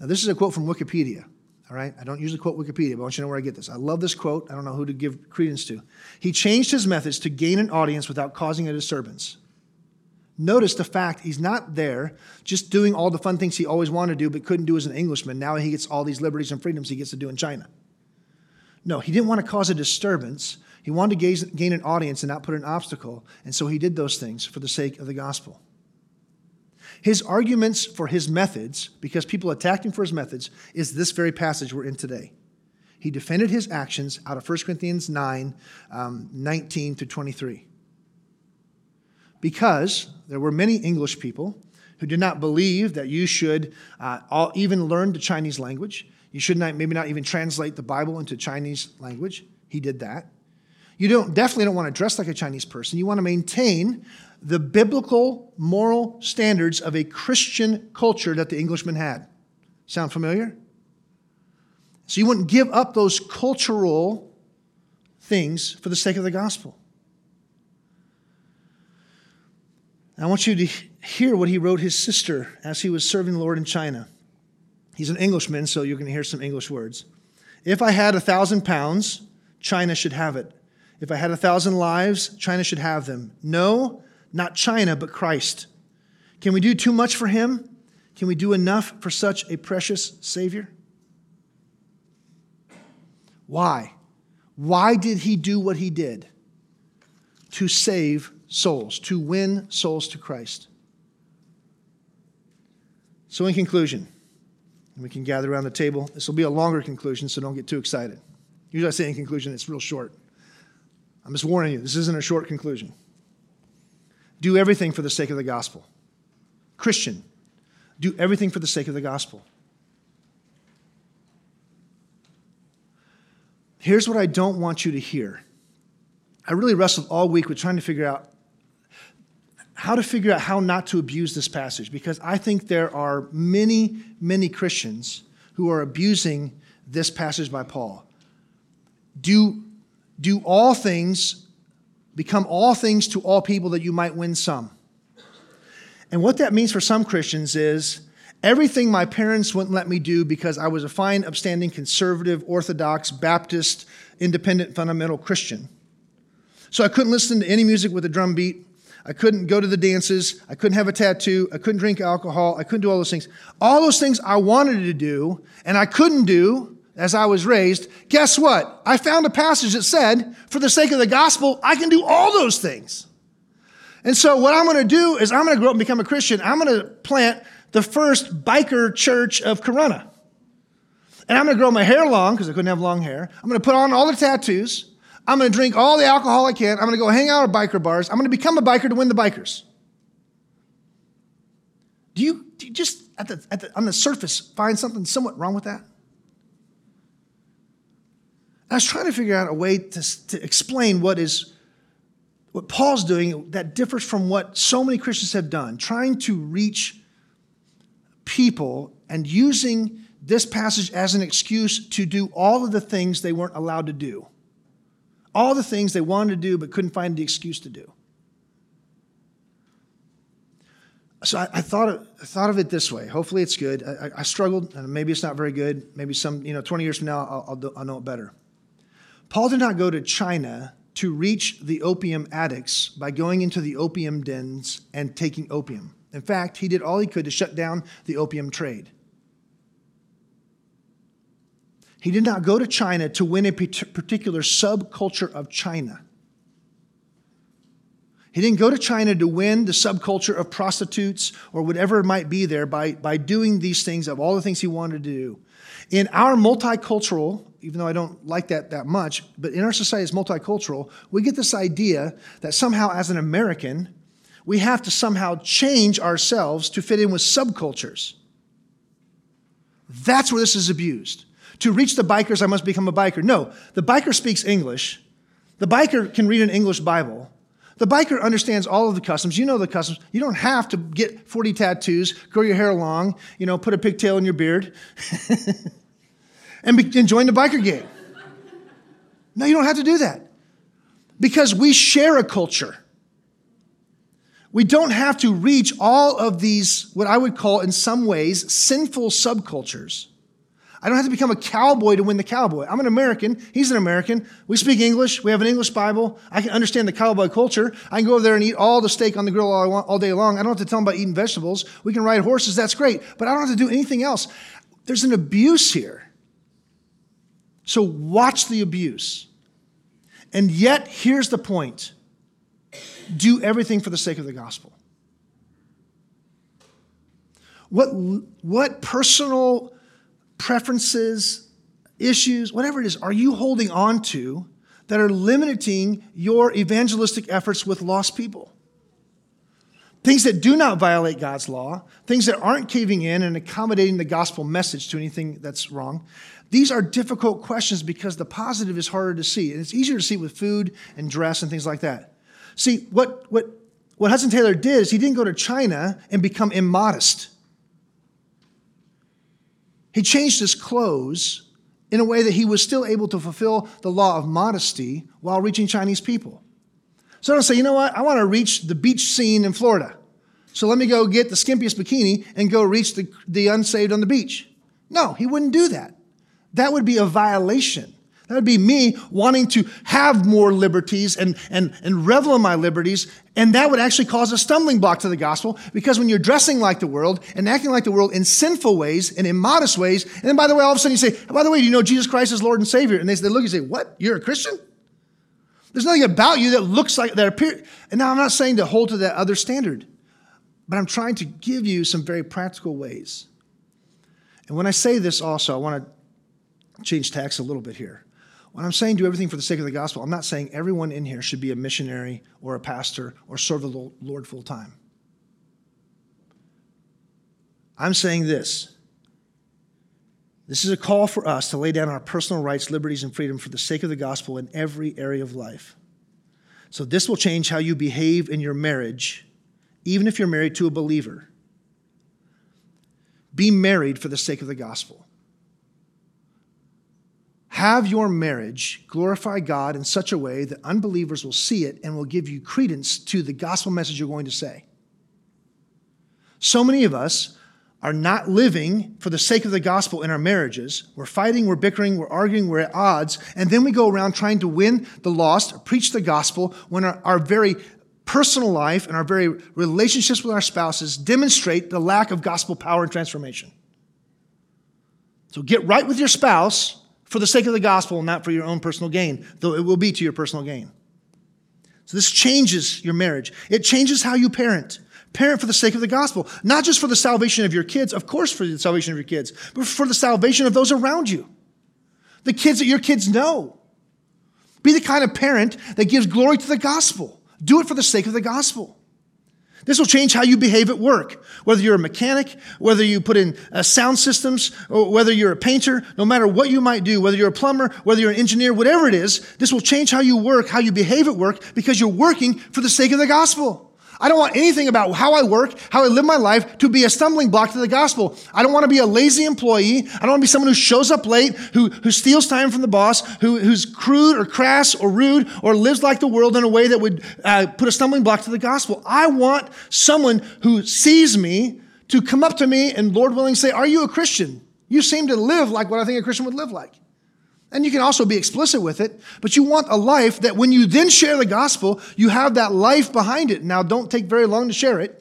Now, this is a quote from Wikipedia. All right? I don't usually quote Wikipedia, but I want you to know where I get this. I love this quote. I don't know who to give credence to. He changed his methods to gain an audience without causing a disturbance. Notice the fact he's not there just doing all the fun things he always wanted to do but couldn't do as an Englishman. Now he gets all these liberties and freedoms he gets to do in China. No, he didn't want to cause a disturbance. He wanted to gain an audience and not put an obstacle. And so he did those things for the sake of the gospel. His arguments for his methods, because people attacked him for his methods, is this very passage we're in today. He defended his actions out of 1 Corinthians 9 um, 19 to 23. Because there were many English people who did not believe that you should uh, all, even learn the Chinese language. You should not, maybe not even translate the Bible into Chinese language. He did that. You don't, definitely don't want to dress like a Chinese person. You want to maintain the biblical moral standards of a Christian culture that the Englishman had. Sound familiar? So you wouldn't give up those cultural things for the sake of the gospel. I want you to hear what he wrote his sister as he was serving the Lord in China. He's an Englishman, so you're going to hear some English words. If I had a thousand pounds, China should have it. If I had a thousand lives, China should have them. No, not China, but Christ. Can we do too much for him? Can we do enough for such a precious Savior? Why? Why did he do what he did? To save souls, to win souls to Christ. So, in conclusion, we can gather around the table. This will be a longer conclusion, so don't get too excited. Usually, I say in conclusion, it's real short. I'm just warning you, this isn't a short conclusion. Do everything for the sake of the gospel. Christian, do everything for the sake of the gospel. Here's what I don't want you to hear. I really wrestled all week with trying to figure out how to figure out how not to abuse this passage because I think there are many, many Christians who are abusing this passage by Paul. Do, do all things, become all things to all people that you might win some. And what that means for some Christians is Everything my parents wouldn't let me do because I was a fine, upstanding, conservative, Orthodox, Baptist, independent, fundamental Christian. So I couldn't listen to any music with a drum beat. I couldn't go to the dances. I couldn't have a tattoo. I couldn't drink alcohol. I couldn't do all those things. All those things I wanted to do and I couldn't do as I was raised. Guess what? I found a passage that said, for the sake of the gospel, I can do all those things. And so what I'm going to do is I'm going to grow up and become a Christian. I'm going to plant the first biker church of Corona. And I'm going to grow my hair long because I couldn't have long hair. I'm going to put on all the tattoos. I'm going to drink all the alcohol I can. I'm going to go hang out at biker bars. I'm going to become a biker to win the bikers. Do you, do you just, at the, at the, on the surface, find something somewhat wrong with that? I was trying to figure out a way to, to explain what is what Paul's doing that differs from what so many Christians have done, trying to reach people and using this passage as an excuse to do all of the things they weren't allowed to do. All the things they wanted to do but couldn't find the excuse to do. So I, I thought, of, I thought of it this way. Hopefully it's good. I, I, struggled, and maybe it's not very good. Maybe some, you know, 20 years from now, I'll, I'll, do, I'll know it better. Paul did not go to China to reach the opium addicts by going into the opium dens and taking opium. In fact, he did all he could to shut down the opium trade. He did not go to China to win a particular subculture of China. He didn't go to China to win the subculture of prostitutes or whatever it might be there by, by doing these things of all the things he wanted to do. In our multicultural, even though I don't like that that much, but in our society as multicultural, we get this idea that somehow as an American, we have to somehow change ourselves to fit in with subcultures. That's where this is abused. To reach the bikers, I must become a biker. No, the biker speaks English. The biker can read an English Bible. The biker understands all of the customs. You know the customs. You don't have to get 40 tattoos, grow your hair long, you know, put a pigtail in your beard, and, be, and join the biker gang. No, you don't have to do that. Because we share a culture. We don't have to reach all of these, what I would call in some ways, sinful subcultures. I don't have to become a cowboy to win the cowboy. I'm an American. He's an American. We speak English. We have an English Bible. I can understand the cowboy culture. I can go over there and eat all the steak on the grill all, want, all day long. I don't have to tell him about eating vegetables. We can ride horses. That's great. But I don't have to do anything else. There's an abuse here. So watch the abuse. And yet, here's the point do everything for the sake of the gospel. What, what personal preferences, issues, whatever it is, are you holding on to that are limiting your evangelistic efforts with lost people? Things that do not violate God's law, things that aren't caving in and accommodating the gospel message to anything that's wrong. These are difficult questions because the positive is harder to see. And it's easier to see with food and dress and things like that. See, what, what, what Hudson Taylor did is he didn't go to China and become immodest. He changed his clothes in a way that he was still able to fulfill the law of modesty while reaching Chinese people. So I don't say, you know what, I want to reach the beach scene in Florida. So let me go get the skimpiest bikini and go reach the, the unsaved on the beach. No, he wouldn't do that. That would be a violation. That would be me wanting to have more liberties and, and, and revel in my liberties. And that would actually cause a stumbling block to the gospel because when you're dressing like the world and acting like the world in sinful ways and immodest ways, and then by the way, all of a sudden you say, by the way, do you know Jesus Christ is Lord and Savior? And they, they look and say, what? You're a Christian? There's nothing about you that looks like that appear. And now I'm not saying to hold to that other standard, but I'm trying to give you some very practical ways. And when I say this also, I want to change tax a little bit here. When I'm saying do everything for the sake of the gospel, I'm not saying everyone in here should be a missionary or a pastor or serve the Lord full time. I'm saying this. This is a call for us to lay down our personal rights, liberties, and freedom for the sake of the gospel in every area of life. So, this will change how you behave in your marriage, even if you're married to a believer. Be married for the sake of the gospel. Have your marriage glorify God in such a way that unbelievers will see it and will give you credence to the gospel message you're going to say. So many of us are not living for the sake of the gospel in our marriages. We're fighting, we're bickering, we're arguing, we're at odds, and then we go around trying to win the lost, preach the gospel when our, our very personal life and our very relationships with our spouses demonstrate the lack of gospel power and transformation. So get right with your spouse for the sake of the gospel and not for your own personal gain, though it will be to your personal gain. So this changes your marriage. It changes how you parent. Parent for the sake of the gospel, not just for the salvation of your kids, of course, for the salvation of your kids, but for the salvation of those around you. The kids that your kids know. Be the kind of parent that gives glory to the gospel. Do it for the sake of the gospel. This will change how you behave at work. Whether you're a mechanic, whether you put in uh, sound systems, or whether you're a painter, no matter what you might do, whether you're a plumber, whether you're an engineer, whatever it is, this will change how you work, how you behave at work, because you're working for the sake of the gospel. I don't want anything about how I work, how I live my life to be a stumbling block to the gospel. I don't want to be a lazy employee. I don't want to be someone who shows up late, who, who steals time from the boss, who, who's crude or crass or rude or lives like the world in a way that would uh, put a stumbling block to the gospel. I want someone who sees me to come up to me and, Lord willing, say, Are you a Christian? You seem to live like what I think a Christian would live like. And you can also be explicit with it, but you want a life that when you then share the gospel, you have that life behind it. Now, don't take very long to share it,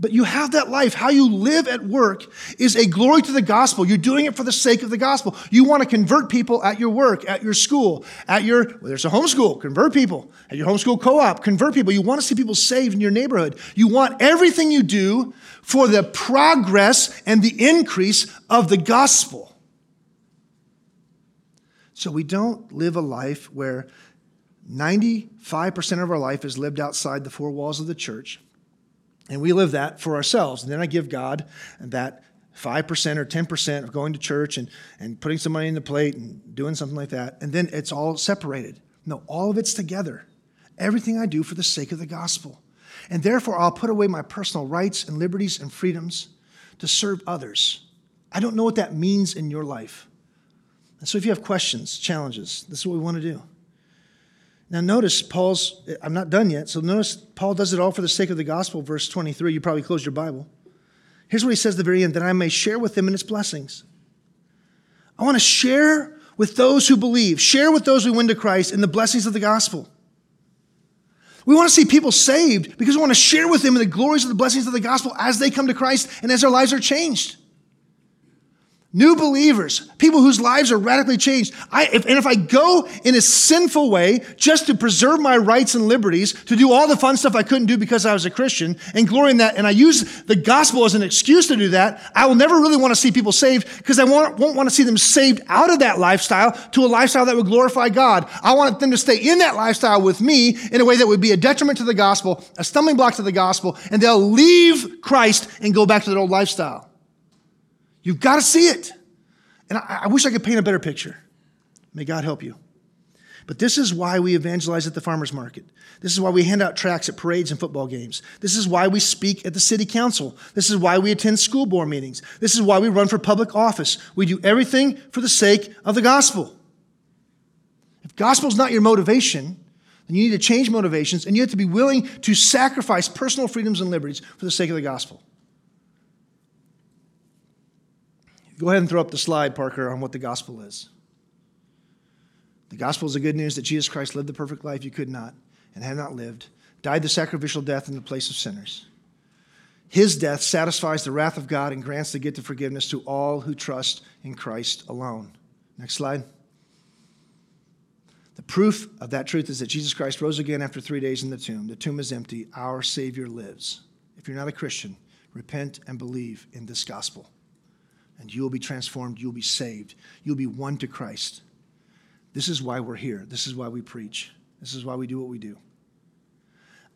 but you have that life. How you live at work is a glory to the gospel. You're doing it for the sake of the gospel. You want to convert people at your work, at your school, at your, well, there's a homeschool, convert people. At your homeschool co op, convert people. You want to see people saved in your neighborhood. You want everything you do for the progress and the increase of the gospel. So we don't live a life where 95% of our life is lived outside the four walls of the church. And we live that for ourselves. And then I give God that 5% or 10% of going to church and, and putting some money in the plate and doing something like that. And then it's all separated. No, all of it's together. Everything I do for the sake of the gospel. And therefore, I'll put away my personal rights and liberties and freedoms to serve others. I don't know what that means in your life. So if you have questions, challenges, this is what we want to do. Now, notice Paul's, I'm not done yet, so notice Paul does it all for the sake of the gospel, verse 23. You probably closed your Bible. Here's what he says at the very end that I may share with them in its blessings. I want to share with those who believe, share with those who win to Christ in the blessings of the gospel. We want to see people saved because we want to share with them in the glories of the blessings of the gospel as they come to Christ and as their lives are changed. New believers, people whose lives are radically changed. I, if, and if I go in a sinful way just to preserve my rights and liberties, to do all the fun stuff I couldn't do because I was a Christian, and glory in that, and I use the gospel as an excuse to do that, I will never really want to see people saved because I won't, won't want to see them saved out of that lifestyle to a lifestyle that would glorify God. I want them to stay in that lifestyle with me in a way that would be a detriment to the gospel, a stumbling block to the gospel, and they'll leave Christ and go back to their old lifestyle. You've got to see it. And I, I wish I could paint a better picture. May God help you. But this is why we evangelize at the farmer's market. This is why we hand out tracts at parades and football games. This is why we speak at the city council. This is why we attend school board meetings. This is why we run for public office. We do everything for the sake of the gospel. If gospel is not your motivation, then you need to change motivations and you have to be willing to sacrifice personal freedoms and liberties for the sake of the gospel. Go ahead and throw up the slide, Parker, on what the gospel is. The gospel is the good news that Jesus Christ lived the perfect life you could not and had not lived, died the sacrificial death in the place of sinners. His death satisfies the wrath of God and grants the gift of forgiveness to all who trust in Christ alone. Next slide. The proof of that truth is that Jesus Christ rose again after three days in the tomb. The tomb is empty. Our Savior lives. If you're not a Christian, repent and believe in this gospel and you will be transformed. You'll be saved. You'll be won to Christ. This is why we're here. This is why we preach. This is why we do what we do.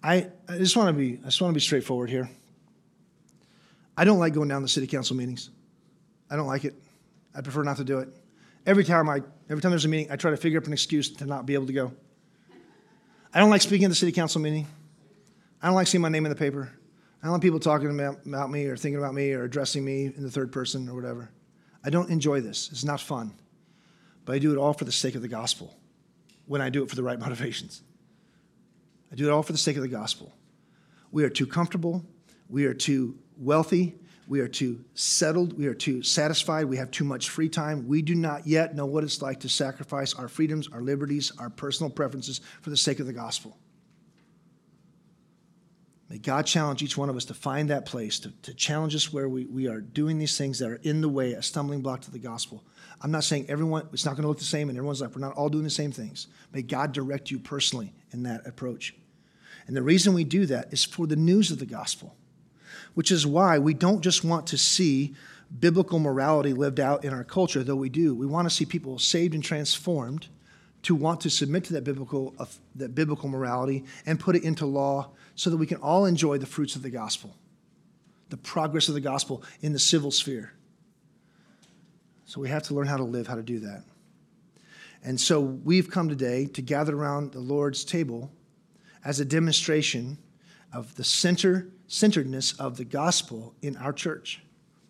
I, I just want to be I just want to be straightforward here. I don't like going down to city council meetings. I don't like it. I prefer not to do it. Every time I every time there's a meeting, I try to figure up an excuse to not be able to go. I don't like speaking at the city council meeting. I don't like seeing my name in the paper. I don't want people talking about me or thinking about me or addressing me in the third person or whatever. I don't enjoy this. It's not fun. But I do it all for the sake of the gospel when I do it for the right motivations. I do it all for the sake of the gospel. We are too comfortable. We are too wealthy. We are too settled. We are too satisfied. We have too much free time. We do not yet know what it's like to sacrifice our freedoms, our liberties, our personal preferences for the sake of the gospel. May God challenge each one of us to find that place, to, to challenge us where we, we are doing these things that are in the way, a stumbling block to the gospel. I'm not saying everyone, it's not going to look the same in everyone's life. We're not all doing the same things. May God direct you personally in that approach. And the reason we do that is for the news of the gospel, which is why we don't just want to see biblical morality lived out in our culture, though we do. We want to see people saved and transformed to want to submit to that biblical, uh, that biblical morality and put it into law so that we can all enjoy the fruits of the gospel, the progress of the gospel in the civil sphere. So we have to learn how to live, how to do that. And so we've come today to gather around the Lord's table as a demonstration of the center centeredness of the gospel in our church,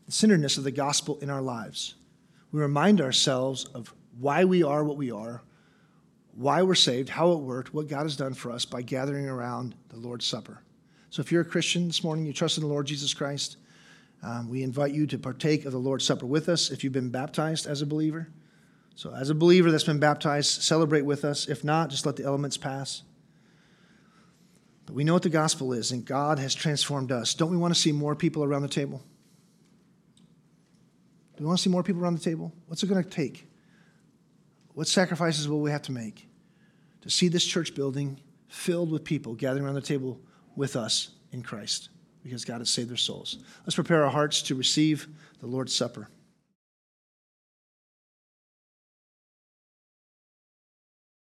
the centeredness of the gospel in our lives. We remind ourselves of why we are what we are, why we're saved, how it worked, what God has done for us by gathering around the Lord's Supper. So if you're a Christian this morning, you trust in the Lord Jesus Christ, um, we invite you to partake of the Lord's Supper with us if you've been baptized as a believer. So, as a believer that's been baptized, celebrate with us. If not, just let the elements pass. But we know what the gospel is, and God has transformed us. Don't we want to see more people around the table? Do we want to see more people around the table? What's it going to take? What sacrifices will we have to make to see this church building filled with people gathering around the table with us in Christ because God has saved their souls? Let's prepare our hearts to receive the Lord's Supper.